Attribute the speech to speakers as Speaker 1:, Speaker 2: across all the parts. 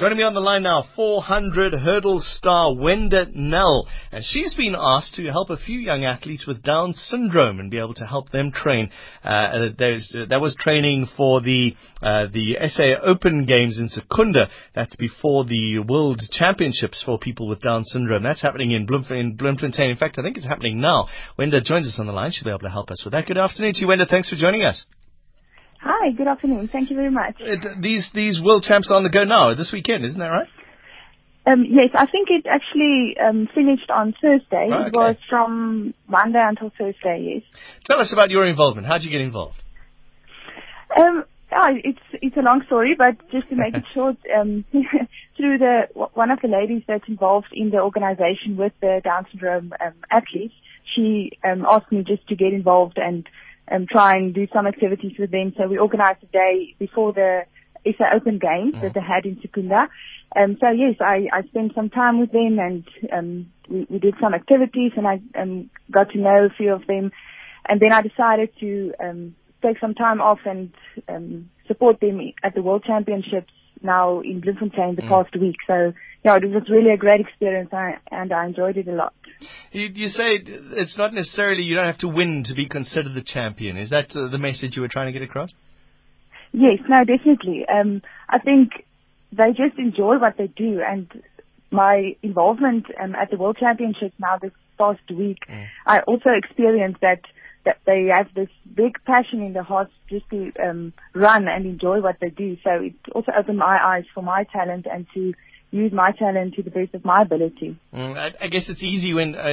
Speaker 1: Joining me on the line now, 400 hurdle star Wenda Nel. And she's been asked to help a few young athletes with Down syndrome and be able to help them train. Uh, uh that was training for the, uh, the SA Open Games in Secunda. That's before the World Championships for people with Down syndrome. That's happening in, Bloem, in Bloemfontein. In fact, I think it's happening now. Wenda joins us on the line. She'll be able to help us with that. Good afternoon to you, Wenda. Thanks for joining us.
Speaker 2: Hi, good afternoon. Thank you very much.
Speaker 1: It, these these world champs are on the go now this weekend, isn't that right?
Speaker 2: Um, yes, I think it actually um, finished on Thursday.
Speaker 1: Oh, okay.
Speaker 2: It was from Monday until Thursday. Yes.
Speaker 1: Tell us about your involvement. How did you get involved?
Speaker 2: Um, oh, it's it's a long story, but just to make it short, um, through the one of the ladies that's involved in the organization with the Down syndrome um, athletes, she um, asked me just to get involved and um, try and do some activities with them. So we organized a day before the SA Open Games mm. that they had in Secunda. Um, so yes, I, I spent some time with them and um, we, we did some activities and I um, got to know a few of them. And then I decided to um, take some time off and um, support them at the World Championships now in Bloemfontein the mm. past week. So yeah, it was really a great experience and I enjoyed it a lot.
Speaker 1: You, you say it's not necessarily you don't have to win to be considered the champion. Is that uh, the message you were trying to get across?
Speaker 2: Yes, no, definitely. Um, I think they just enjoy what they do, and my involvement um, at the World Championships now this past week, mm. I also experienced that that they have this big passion in their hearts just to um, run and enjoy what they do. So it also opened my eyes for my talent and to use my talent to the best of my ability.
Speaker 1: Mm, I, I, guess it's easy when I,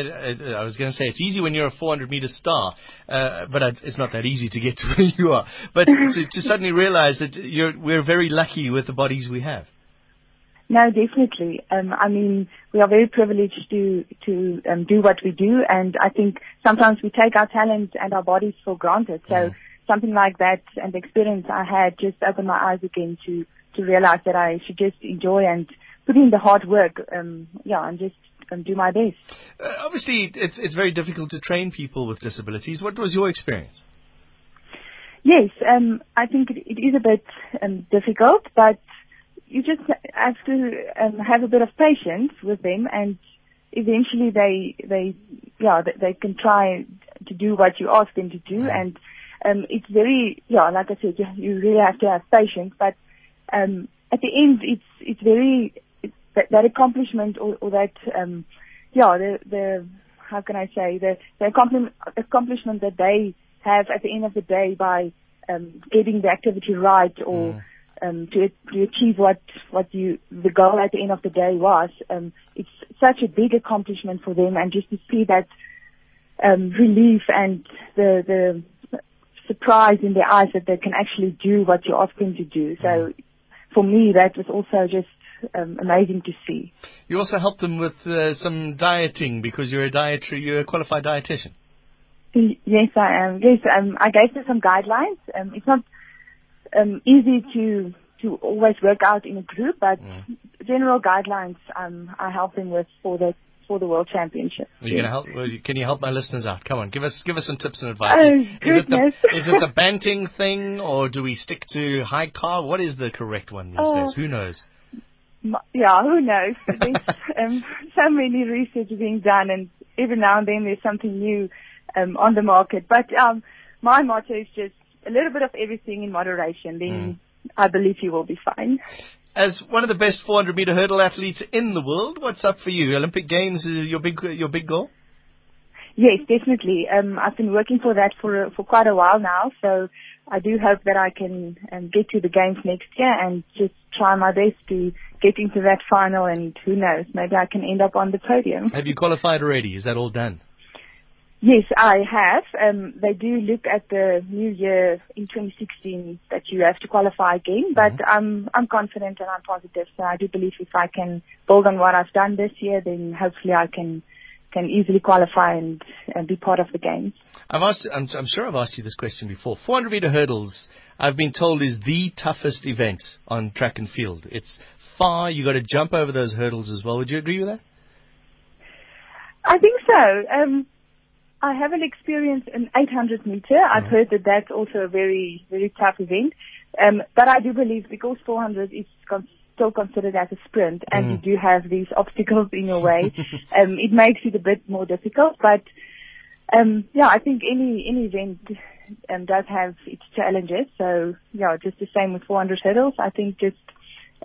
Speaker 1: I was going to say it's easy when you're a 400 meter star, uh, but it's not that easy to get to where you are. But to, to suddenly realize that we're very lucky with the bodies we have.
Speaker 2: No, definitely. Um, I mean, we are very privileged to to um, do what we do, and I think sometimes we take our talent and our bodies for granted. So mm. something like that and the experience I had just opened my eyes again to to realize that I should just enjoy and put in the hard work, um, yeah, and just um, do my best.
Speaker 1: Uh, obviously, it's it's very difficult to train people with disabilities. What was your experience?
Speaker 2: Yes, um, I think it, it is a bit um, difficult, but you just have to um, have a bit of patience with them, and eventually they they yeah they, they can try to do what you ask them to do, mm-hmm. and um, it's very yeah like I said you, you really have to have patience, but um, at the end it's it's very that, that accomplishment or, or that, um, yeah, the, the, how can I say, the, the accomplishment that they have at the end of the day by um, getting the activity right or mm. Um, to, to achieve what, what you, the goal at the end of the day was, um, it's such a big accomplishment for them and just to see that um, relief and the, the surprise in their eyes that they can actually do what you ask them to do. So mm. for me, that was also just um, amazing to see.
Speaker 1: You also help them with uh, some dieting because you're a dietary, you're a qualified dietitian.
Speaker 2: Yes, I am. Yes, um, I gave them some guidelines. Um, it's not um, easy to to always work out in a group, but mm. general guidelines um, I help them with for the for the World Championship.
Speaker 1: Are you
Speaker 2: help?
Speaker 1: Can you help my listeners out? Come on, give us give us some tips and advice.
Speaker 2: Oh,
Speaker 1: is,
Speaker 2: goodness.
Speaker 1: it the, is it the banting thing, or do we stick to high carb? What is the correct one these oh, days? Who knows?
Speaker 2: yeah, who knows? There's um, so many research being done, and every now and then there's something new um, on the market. But um, my motto is just a little bit of everything in moderation. Then mm. I believe you will be fine.
Speaker 1: As one of the best 400 meter hurdle athletes in the world, what's up for you? Olympic Games is your big your big goal.
Speaker 2: Yes, definitely. Um, I've been working for that for for quite a while now, so I do hope that I can um, get to the games next year and just try my best to get into that final. And who knows, maybe I can end up on the podium.
Speaker 1: Have you qualified already? Is that all done?
Speaker 2: Yes, I have. Um, they do look at the new year in 2016 that you have to qualify again, but mm-hmm. I'm I'm confident and I'm positive. So I do believe if I can build on what I've done this year, then hopefully I can can easily qualify and, and be part of the games.
Speaker 1: I've asked, I'm, I'm, sure I've asked you this question before. 400 meter hurdles, I've been told, is the toughest event on track and field. It's far. You've got to jump over those hurdles as well. Would you agree with that?
Speaker 2: I think so. Um, I haven't experienced an 800 meter. I've mm. heard that that's also a very, very tough event. Um, but I do believe because 400 is still considered as a sprint and mm. you do have these obstacles in your way, um, it makes it a bit more difficult. But um, yeah, I think any any event um, does have its challenges. So yeah, just the same with 400 hurdles. I think just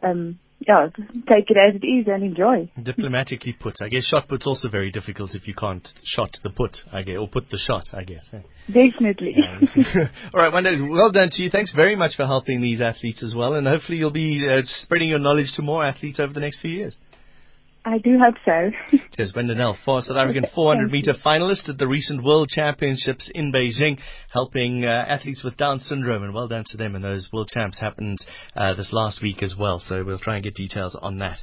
Speaker 2: um, yeah, take it as it is and enjoy.
Speaker 1: Diplomatically put, I guess shot put's also very difficult if you can't shot the put, I guess, or put the shot, I guess.
Speaker 2: Definitely.
Speaker 1: Yeah, All right, Wanda, well done to you. Thanks very much for helping these athletes as well, and hopefully you'll be uh, spreading your knowledge to more athletes over the next few years.
Speaker 2: I do hope so.
Speaker 1: Cheers, Wenda Nel, for South African 400 meter finalist at the recent World Championships in Beijing, helping uh, athletes with Down syndrome, and well done to them. And those World Champs happened uh, this last week as well, so we'll try and get details on that.